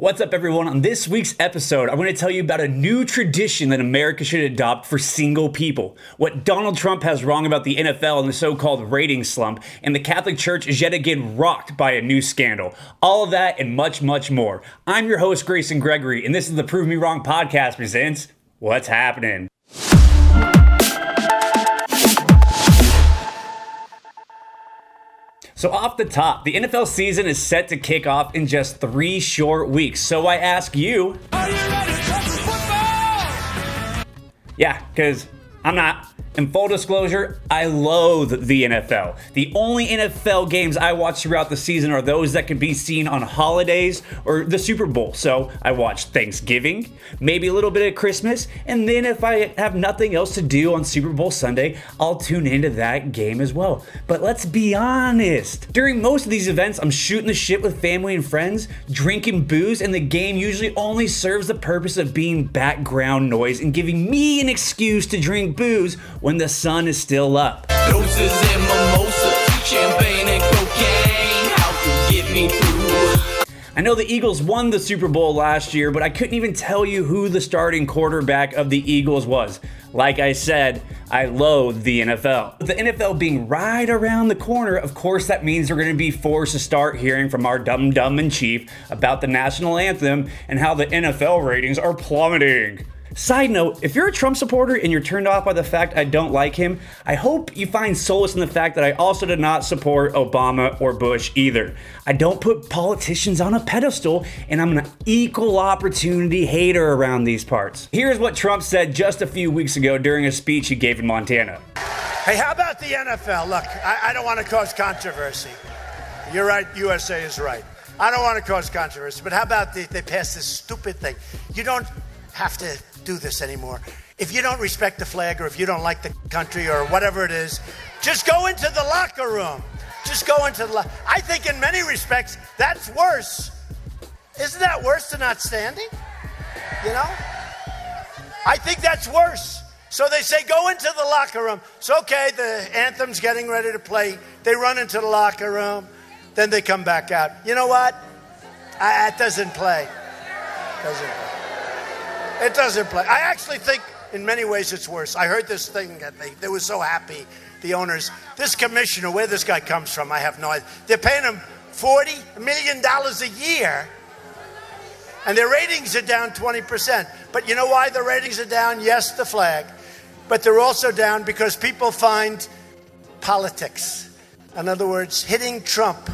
What's up, everyone? On this week's episode, I'm going to tell you about a new tradition that America should adopt for single people, what Donald Trump has wrong about the NFL and the so called rating slump, and the Catholic Church is yet again rocked by a new scandal. All of that and much, much more. I'm your host, Grayson Gregory, and this is the Prove Me Wrong podcast presents What's Happening. So, off the top, the NFL season is set to kick off in just three short weeks. So, I ask you. Are you ready for football? Yeah, because I'm not. In full disclosure, I loathe the NFL. The only NFL games I watch throughout the season are those that can be seen on holidays or the Super Bowl. So I watch Thanksgiving, maybe a little bit of Christmas, and then if I have nothing else to do on Super Bowl Sunday, I'll tune into that game as well. But let's be honest, during most of these events, I'm shooting the shit with family and friends, drinking booze, and the game usually only serves the purpose of being background noise and giving me an excuse to drink booze when the sun is still up. Doses and mimosas, champagne and cocaine, how to get me through. I know the Eagles won the Super Bowl last year, but I couldn't even tell you who the starting quarterback of the Eagles was. Like I said, I loathe the NFL. With the NFL being right around the corner, of course, that means we're going to be forced to start hearing from our dumb dumb in chief about the national anthem and how the NFL ratings are plummeting. Side note, if you're a Trump supporter and you're turned off by the fact I don't like him, I hope you find solace in the fact that I also did not support Obama or Bush either. I don't put politicians on a pedestal, and I'm an equal opportunity hater around these parts. Here's what Trump said just a few weeks ago during a speech he gave in Montana. Hey, how about the NFL? Look, I, I don't want to cause controversy. You're right, USA is right. I don't want to cause controversy, but how about they, they pass this stupid thing? You don't have to do this anymore. If you don't respect the flag or if you don't like the country or whatever it is, just go into the locker room. Just go into the. I think in many respects that's worse. Isn't that worse than not standing? You know? I think that's worse. So they say go into the locker room. It's okay. The anthem's getting ready to play. They run into the locker room. Then they come back out. You know what? I, doesn't play. Doesn't play. It doesn't play. I actually think in many ways it's worse. I heard this thing that they, they were so happy, the owners. This commissioner, where this guy comes from, I have no idea. They're paying him $40 million a year, and their ratings are down 20%. But you know why the ratings are down? Yes, the flag. But they're also down because people find politics. In other words, hitting Trump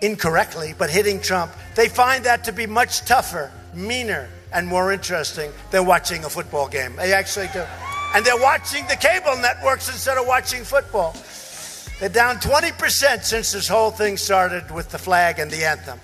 incorrectly, but hitting Trump, they find that to be much tougher, meaner, and more interesting than watching a football game. They actually do. And they're watching the cable networks instead of watching football. They're down 20% since this whole thing started with the flag and the anthem.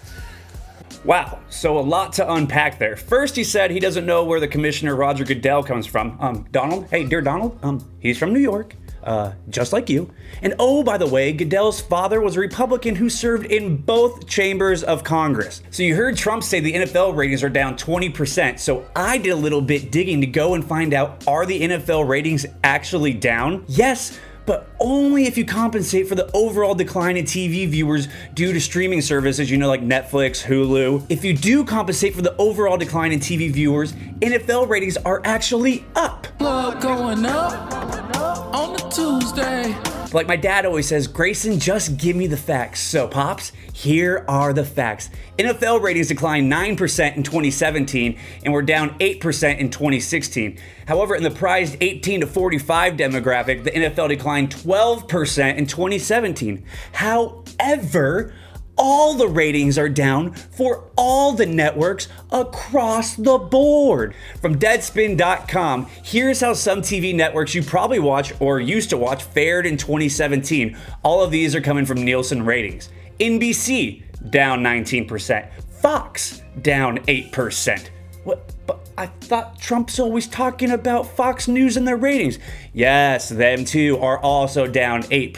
Wow, so a lot to unpack there. First, he said he doesn't know where the commissioner Roger Goodell comes from. Um, Donald, hey, dear Donald, um, he's from New York uh, just like you. And oh, by the way, Goodell's father was a Republican who served in both chambers of Congress. So you heard Trump say the NFL ratings are down 20%. So I did a little bit digging to go and find out are the NFL ratings actually down? Yes but only if you compensate for the overall decline in TV viewers due to streaming services, you know, like Netflix, Hulu. If you do compensate for the overall decline in TV viewers, NFL ratings are actually up. Love going up on a Tuesday. Like my dad always says, Grayson, just give me the facts. So, Pops, here are the facts. NFL ratings declined 9% in 2017 and were down 8% in 2016. However, in the prized 18 to 45 demographic, the NFL declined 12% in 2017. However, all the ratings are down for all the networks across the board. From Deadspin.com, here's how some TV networks you probably watch or used to watch fared in 2017. All of these are coming from Nielsen ratings. NBC down 19%, Fox down 8%. What? But I thought Trump's always talking about Fox News and their ratings. Yes, them too are also down 8%.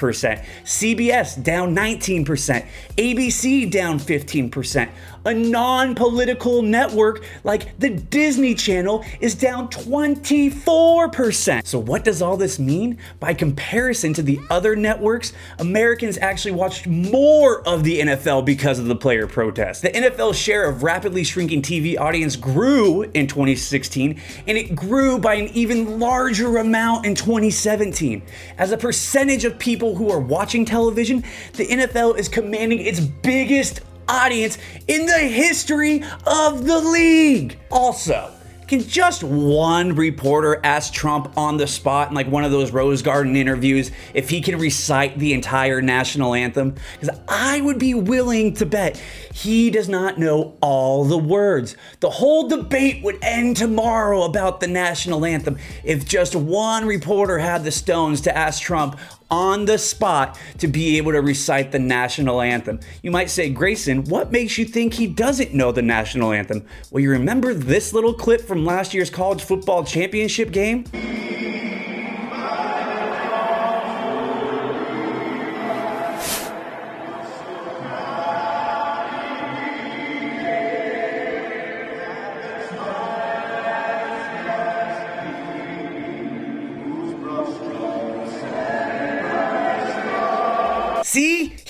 CBS down 19%. ABC down 15%. a non political network like the Disney Channel is down 24%. So, what does all this mean? By comparison to the other networks, Americans actually watched more of the NFL because of the player protests. The NFL share of rapidly shrinking TV audience grew in 2016, and it grew by an even larger amount in 2017. As a percentage of people who are watching television, the NFL is commanding its biggest audience in the history of the league. Also, can just one reporter ask Trump on the spot in like one of those Rose Garden interviews if he can recite the entire national anthem? Because I would be willing to bet he does not know all the words. The whole debate would end tomorrow about the national anthem if just one reporter had the stones to ask Trump on the spot to be able to recite the national anthem. You might say, Grayson, what makes you think he doesn't know the national anthem? Well, you remember this little clip from last year's college football championship game?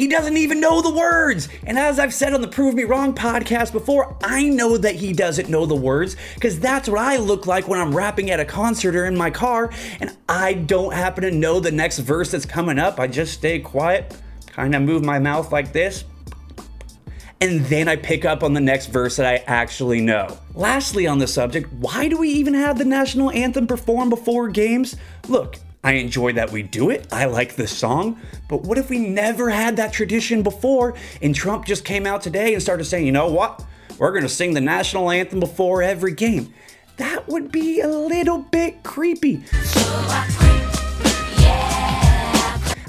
He doesn't even know the words. And as I've said on the Prove Me Wrong podcast before, I know that he doesn't know the words because that's what I look like when I'm rapping at a concert or in my car and I don't happen to know the next verse that's coming up. I just stay quiet, kind of move my mouth like this. And then I pick up on the next verse that I actually know. Lastly, on the subject, why do we even have the national anthem performed before games? Look, I enjoy that we do it. I like the song. But what if we never had that tradition before and Trump just came out today and started saying, you know what? We're going to sing the national anthem before every game. That would be a little bit creepy.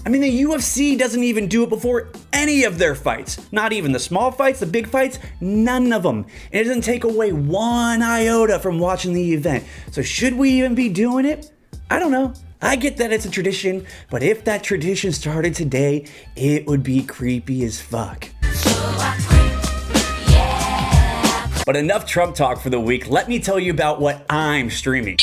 I mean, the UFC doesn't even do it before any of their fights. Not even the small fights, the big fights, none of them. It doesn't take away one iota from watching the event. So, should we even be doing it? I don't know. I get that it's a tradition, but if that tradition started today, it would be creepy as fuck. But enough Trump talk for the week. Let me tell you about what I'm streaming.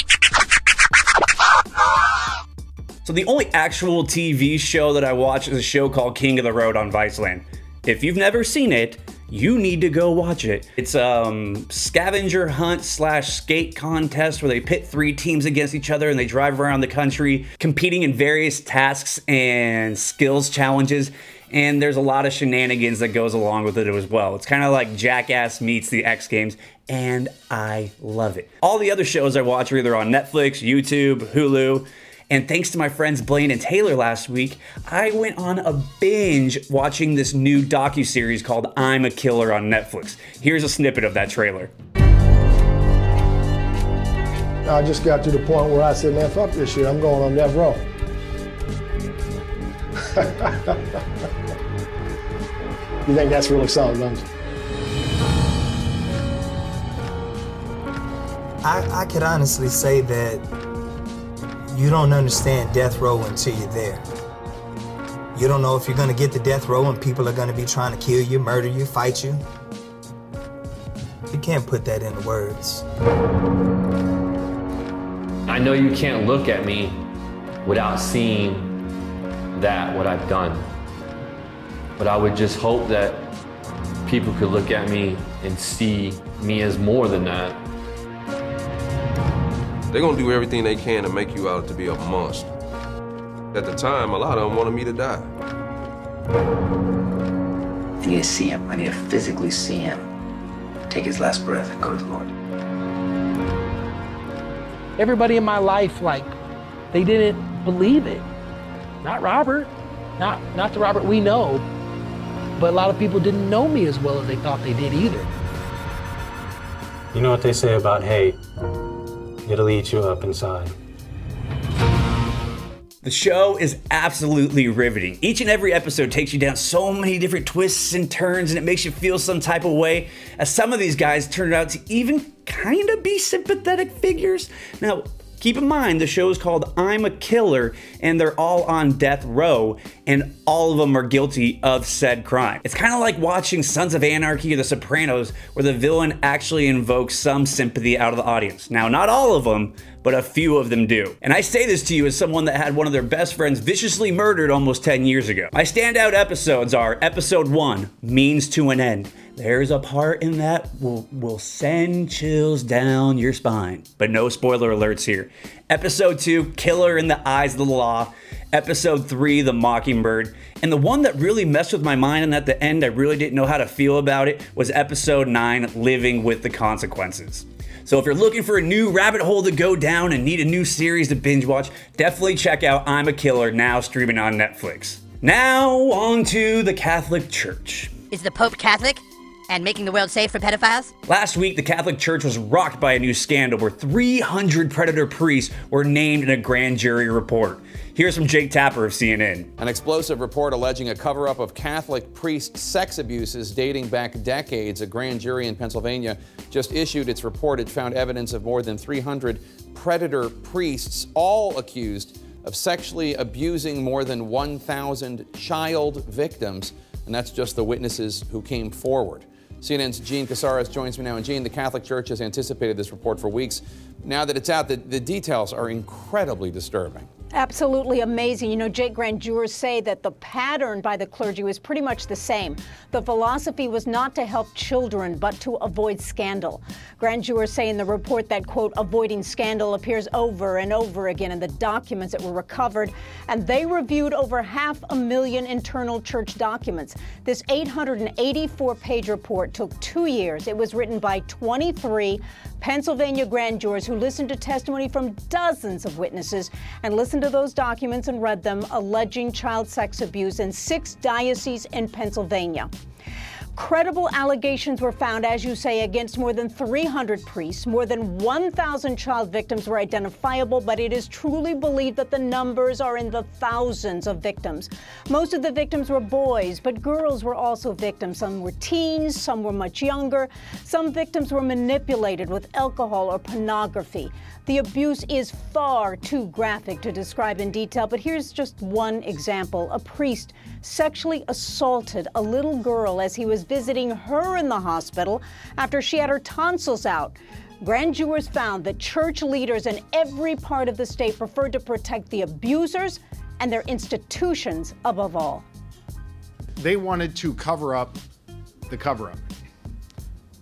So, the only actual TV show that I watch is a show called King of the Road on Viceland. If you've never seen it, you need to go watch it. It's a um, scavenger hunt slash skate contest where they pit three teams against each other and they drive around the country competing in various tasks and skills challenges. And there's a lot of shenanigans that goes along with it as well. It's kind of like Jackass meets the X Games, and I love it. All the other shows I watch are either on Netflix, YouTube, Hulu. And thanks to my friends Blaine and Taylor last week, I went on a binge watching this new docu-series called I'm a Killer on Netflix. Here's a snippet of that trailer. I just got to the point where I said, man, fuck this shit. I'm going on death row. you think that's really solid, don't you? I, I could honestly say that you don't understand death row until you're there. You don't know if you're gonna get to death row and people are gonna be trying to kill you, murder you, fight you. You can't put that into words. I know you can't look at me without seeing that, what I've done. But I would just hope that people could look at me and see me as more than that. They're gonna do everything they can to make you out to be a monster. At the time, a lot of them wanted me to die. I need to see him. I need to physically see him. Take his last breath and go to the Lord. Everybody in my life, like, they didn't believe it. Not Robert, not not the Robert we know, but a lot of people didn't know me as well as they thought they did either. You know what they say about hate? It'll eat you up inside. The show is absolutely riveting. Each and every episode takes you down so many different twists and turns, and it makes you feel some type of way. As some of these guys turned out to even kind of be sympathetic figures. Now, Keep in mind, the show is called I'm a Killer, and they're all on death row, and all of them are guilty of said crime. It's kind of like watching Sons of Anarchy or The Sopranos, where the villain actually invokes some sympathy out of the audience. Now, not all of them, but a few of them do. And I say this to you as someone that had one of their best friends viciously murdered almost 10 years ago. My standout episodes are episode 1, Means to an End. There's a part in that will will send chills down your spine. But no spoiler alerts here. Episode 2, Killer in the Eyes of the Law. Episode 3, The Mockingbird. And the one that really messed with my mind and at the end I really didn't know how to feel about it was episode 9, Living with the Consequences. So if you're looking for a new rabbit hole to go down and need a new series to binge watch, definitely check out I'm a Killer now streaming on Netflix. Now on to the Catholic Church. Is the Pope Catholic? And making the world safe for pedophiles? Last week, the Catholic Church was rocked by a new scandal where 300 predator priests were named in a grand jury report. Here's from Jake Tapper of CNN. An explosive report alleging a cover up of Catholic priest sex abuses dating back decades. A grand jury in Pennsylvania just issued its report. It found evidence of more than 300 predator priests, all accused of sexually abusing more than 1,000 child victims. And that's just the witnesses who came forward. CNN's Jean Casarez joins me now. And Jean, the Catholic Church has anticipated this report for weeks. Now that it's out, the, the details are incredibly disturbing. Absolutely amazing. You know, Jake grand jurors say that the pattern by the clergy was pretty much the same. The philosophy was not to help children, but to avoid scandal. Grand jurors say in the report that, quote, avoiding scandal appears over and over again in the documents that were recovered. And they reviewed over half a million internal church documents. This 884 page report took two years. It was written by 23 Pennsylvania grand jurors who listened to testimony from dozens of witnesses and listened to those documents and read them alleging child sex abuse in six dioceses in Pennsylvania. Credible allegations were found, as you say, against more than 300 priests. More than 1,000 child victims were identifiable, but it is truly believed that the numbers are in the thousands of victims. Most of the victims were boys, but girls were also victims. Some were teens, some were much younger. Some victims were manipulated with alcohol or pornography. The abuse is far too graphic to describe in detail, but here's just one example. A priest sexually assaulted a little girl as he was visiting her in the hospital after she had her tonsils out. Grand jurors found that church leaders in every part of the state preferred to protect the abusers and their institutions above all. They wanted to cover up the cover up.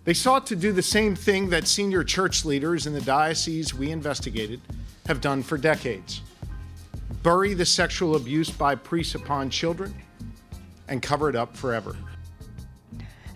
They sought to do the same thing that senior church leaders in the diocese we investigated have done for decades bury the sexual abuse by priests upon children and cover it up forever.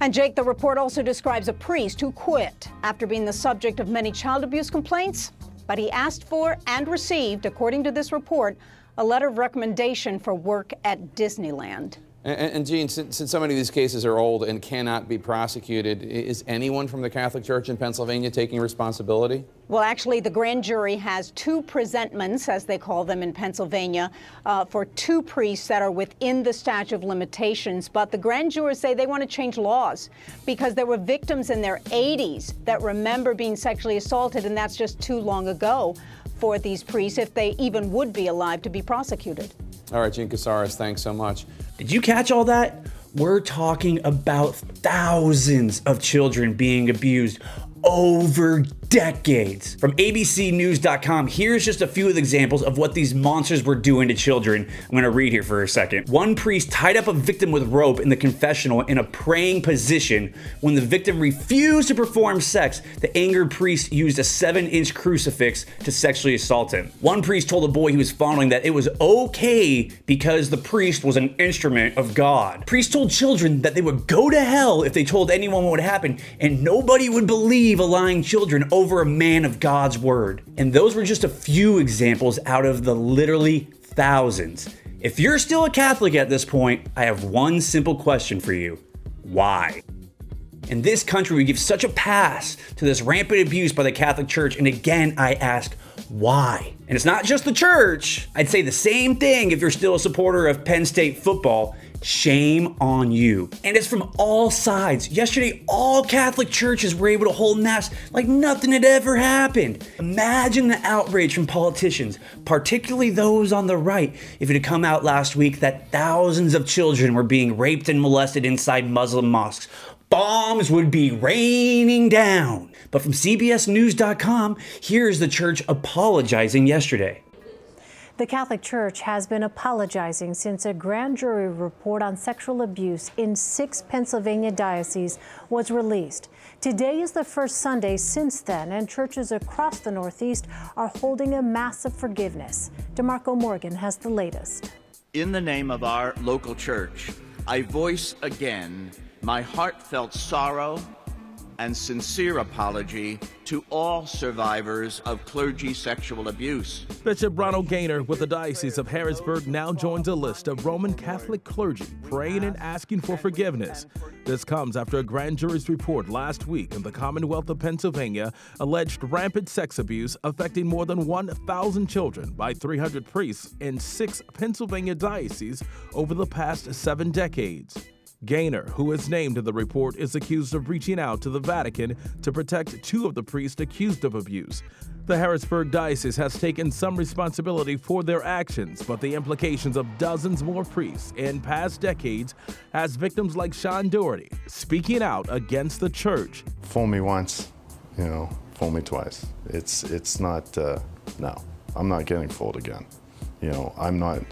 And Jake, the report also describes a priest who quit after being the subject of many child abuse complaints, but he asked for and received, according to this report, a letter of recommendation for work at Disneyland. And, and Jean, since, since, so many of these cases are old and cannot be prosecuted, is anyone from the Catholic Church in Pennsylvania taking responsibility? Well, actually, the grand jury has two presentments, as they call them in Pennsylvania, uh, for two priests that are within the statute of limitations. But the grand jurors say they want to change laws because there were victims in their 80s that remember being sexually assaulted, and that's just too long ago for these priests, if they even would be alive to be prosecuted. All right, Jean Casarez, thanks so much. Did you catch all that? We're talking about thousands of children being abused over decades. From abcnews.com, here's just a few of the examples of what these monsters were doing to children. I'm going to read here for a second. One priest tied up a victim with rope in the confessional in a praying position. When the victim refused to perform sex, the angered priest used a 7 inch crucifix to sexually assault him. One priest told a boy he was fondling that it was okay because the priest was an instrument of God. Priest told children that they would go to hell if they told anyone what would happen, and nobody would believe a lying children over a man of God's word. And those were just a few examples out of the literally thousands. If you're still a Catholic at this point, I have one simple question for you why? In this country, we give such a pass to this rampant abuse by the Catholic Church, and again, I ask, why? And it's not just the church. I'd say the same thing if you're still a supporter of Penn State football Shame on you. And it's from all sides. Yesterday, all Catholic churches were able to hold Mass like nothing had ever happened. Imagine the outrage from politicians, particularly those on the right, if it had come out last week that thousands of children were being raped and molested inside Muslim mosques. Bombs would be raining down. But from CBSNews.com, here's the church apologizing yesterday. The Catholic Church has been apologizing since a grand jury report on sexual abuse in six Pennsylvania dioceses was released. Today is the first Sunday since then, and churches across the Northeast are holding a massive forgiveness. DeMarco Morgan has the latest. In the name of our local church, I voice again my heartfelt sorrow and sincere apology to all survivors of clergy sexual abuse. Bishop Ronald Gainer with the Diocese of Harrisburg now joins a list of Roman Catholic clergy praying and asking for forgiveness. This comes after a grand jury's report last week in the Commonwealth of Pennsylvania alleged rampant sex abuse affecting more than 1,000 children by 300 priests in six Pennsylvania dioceses over the past seven decades. Gainer, who is named in the report, is accused of reaching out to the Vatican to protect two of the priests accused of abuse. The Harrisburg Diocese has taken some responsibility for their actions, but the implications of dozens more priests in past decades has victims like Sean Doherty speaking out against the church. Fool me once, you know, fool me twice. It's it's not. Uh, no, I'm not getting fooled again. You know, I'm not.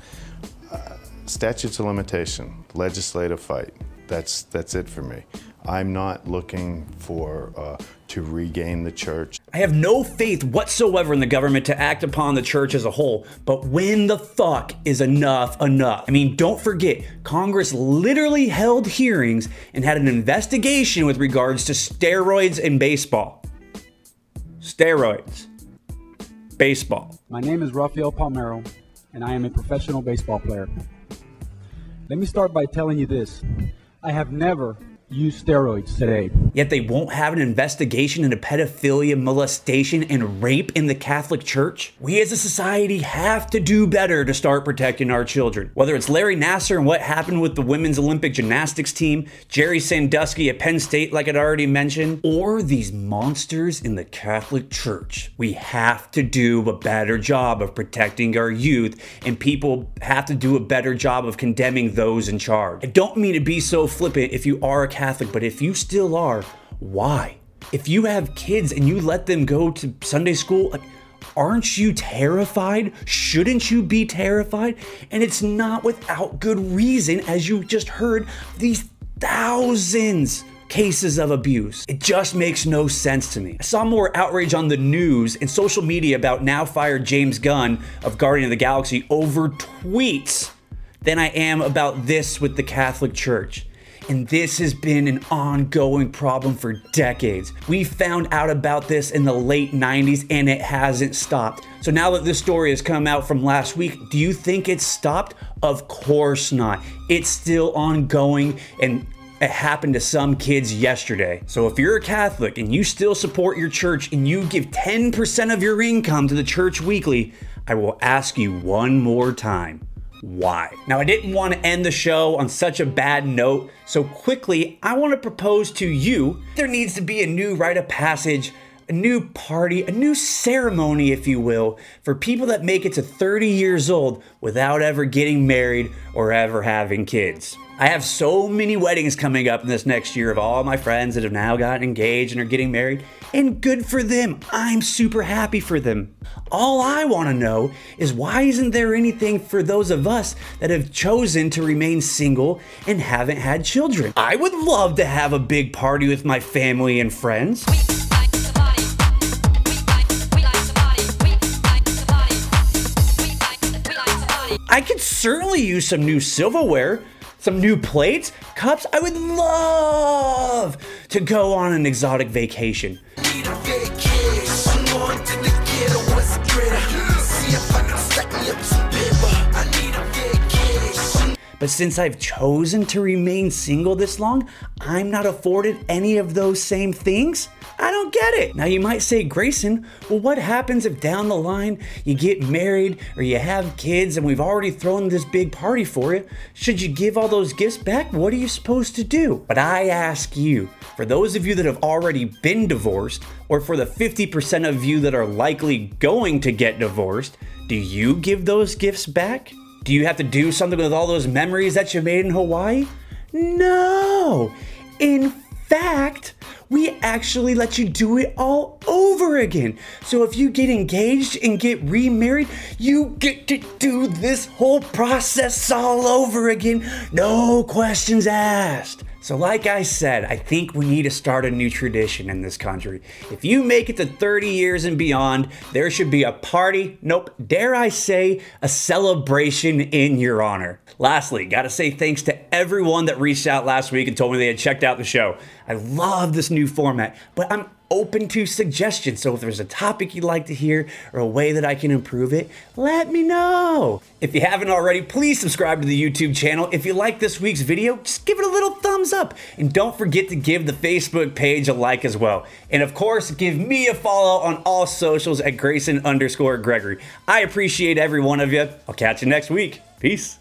Uh, statutes of limitation, legislative fight. That's that's it for me. I'm not looking for uh, to regain the church. I have no faith whatsoever in the government to act upon the church as a whole. But when the fuck is enough enough? I mean, don't forget, Congress literally held hearings and had an investigation with regards to steroids in baseball. Steroids. Baseball. My name is Rafael Palmeiro, and I am a professional baseball player. Let me start by telling you this. I have never used steroids today. Yet they won't have an investigation into pedophilia, molestation, and rape in the Catholic Church? We as a society have to do better to start protecting our children. Whether it's Larry Nassar and what happened with the women's Olympic gymnastics team, Jerry Sandusky at Penn State, like I'd already mentioned, or these monsters in the Catholic Church, we have to do a better job of protecting our youth, and people have to do a better job of condemning those in charge. I don't mean to be so flippant if you are a Catholic, but if you still are, why? If you have kids and you let them go to Sunday school, like, aren't you terrified? Shouldn't you be terrified? And it's not without good reason, as you just heard, these thousands cases of abuse. It just makes no sense to me. I saw more outrage on the news and social media about now fired James Gunn of Guardian of the Galaxy over tweets than I am about this with the Catholic Church. And this has been an ongoing problem for decades. We found out about this in the late 90s and it hasn't stopped. So now that this story has come out from last week, do you think it's stopped? Of course not. It's still ongoing and it happened to some kids yesterday. So if you're a Catholic and you still support your church and you give 10% of your income to the church weekly, I will ask you one more time why. Now, I didn't want to end the show on such a bad note, so quickly, I want to propose to you there needs to be a new rite of passage. A new party, a new ceremony, if you will, for people that make it to 30 years old without ever getting married or ever having kids. I have so many weddings coming up in this next year of all my friends that have now gotten engaged and are getting married, and good for them. I'm super happy for them. All I want to know is why isn't there anything for those of us that have chosen to remain single and haven't had children? I would love to have a big party with my family and friends. I could certainly use some new silverware, some new plates, cups. I would love to go on an exotic vacation. But since I've chosen to remain single this long, I'm not afforded any of those same things? I don't get it. Now you might say, Grayson, well, what happens if down the line you get married or you have kids and we've already thrown this big party for you? Should you give all those gifts back? What are you supposed to do? But I ask you, for those of you that have already been divorced, or for the 50% of you that are likely going to get divorced, do you give those gifts back? Do you have to do something with all those memories that you made in Hawaii? No. In fact, we actually let you do it all over again. So if you get engaged and get remarried, you get to do this whole process all over again. No questions asked. So, like I said, I think we need to start a new tradition in this country. If you make it to 30 years and beyond, there should be a party, nope, dare I say, a celebration in your honor. Lastly, gotta say thanks to everyone that reached out last week and told me they had checked out the show. I love this new format, but I'm open to suggestions. So if there's a topic you'd like to hear or a way that I can improve it, let me know. If you haven't already, please subscribe to the YouTube channel. If you like this week's video, just give it a little thumbs up. And don't forget to give the Facebook page a like as well. And of course, give me a follow on all socials at Grayson underscore Gregory. I appreciate every one of you. I'll catch you next week. Peace.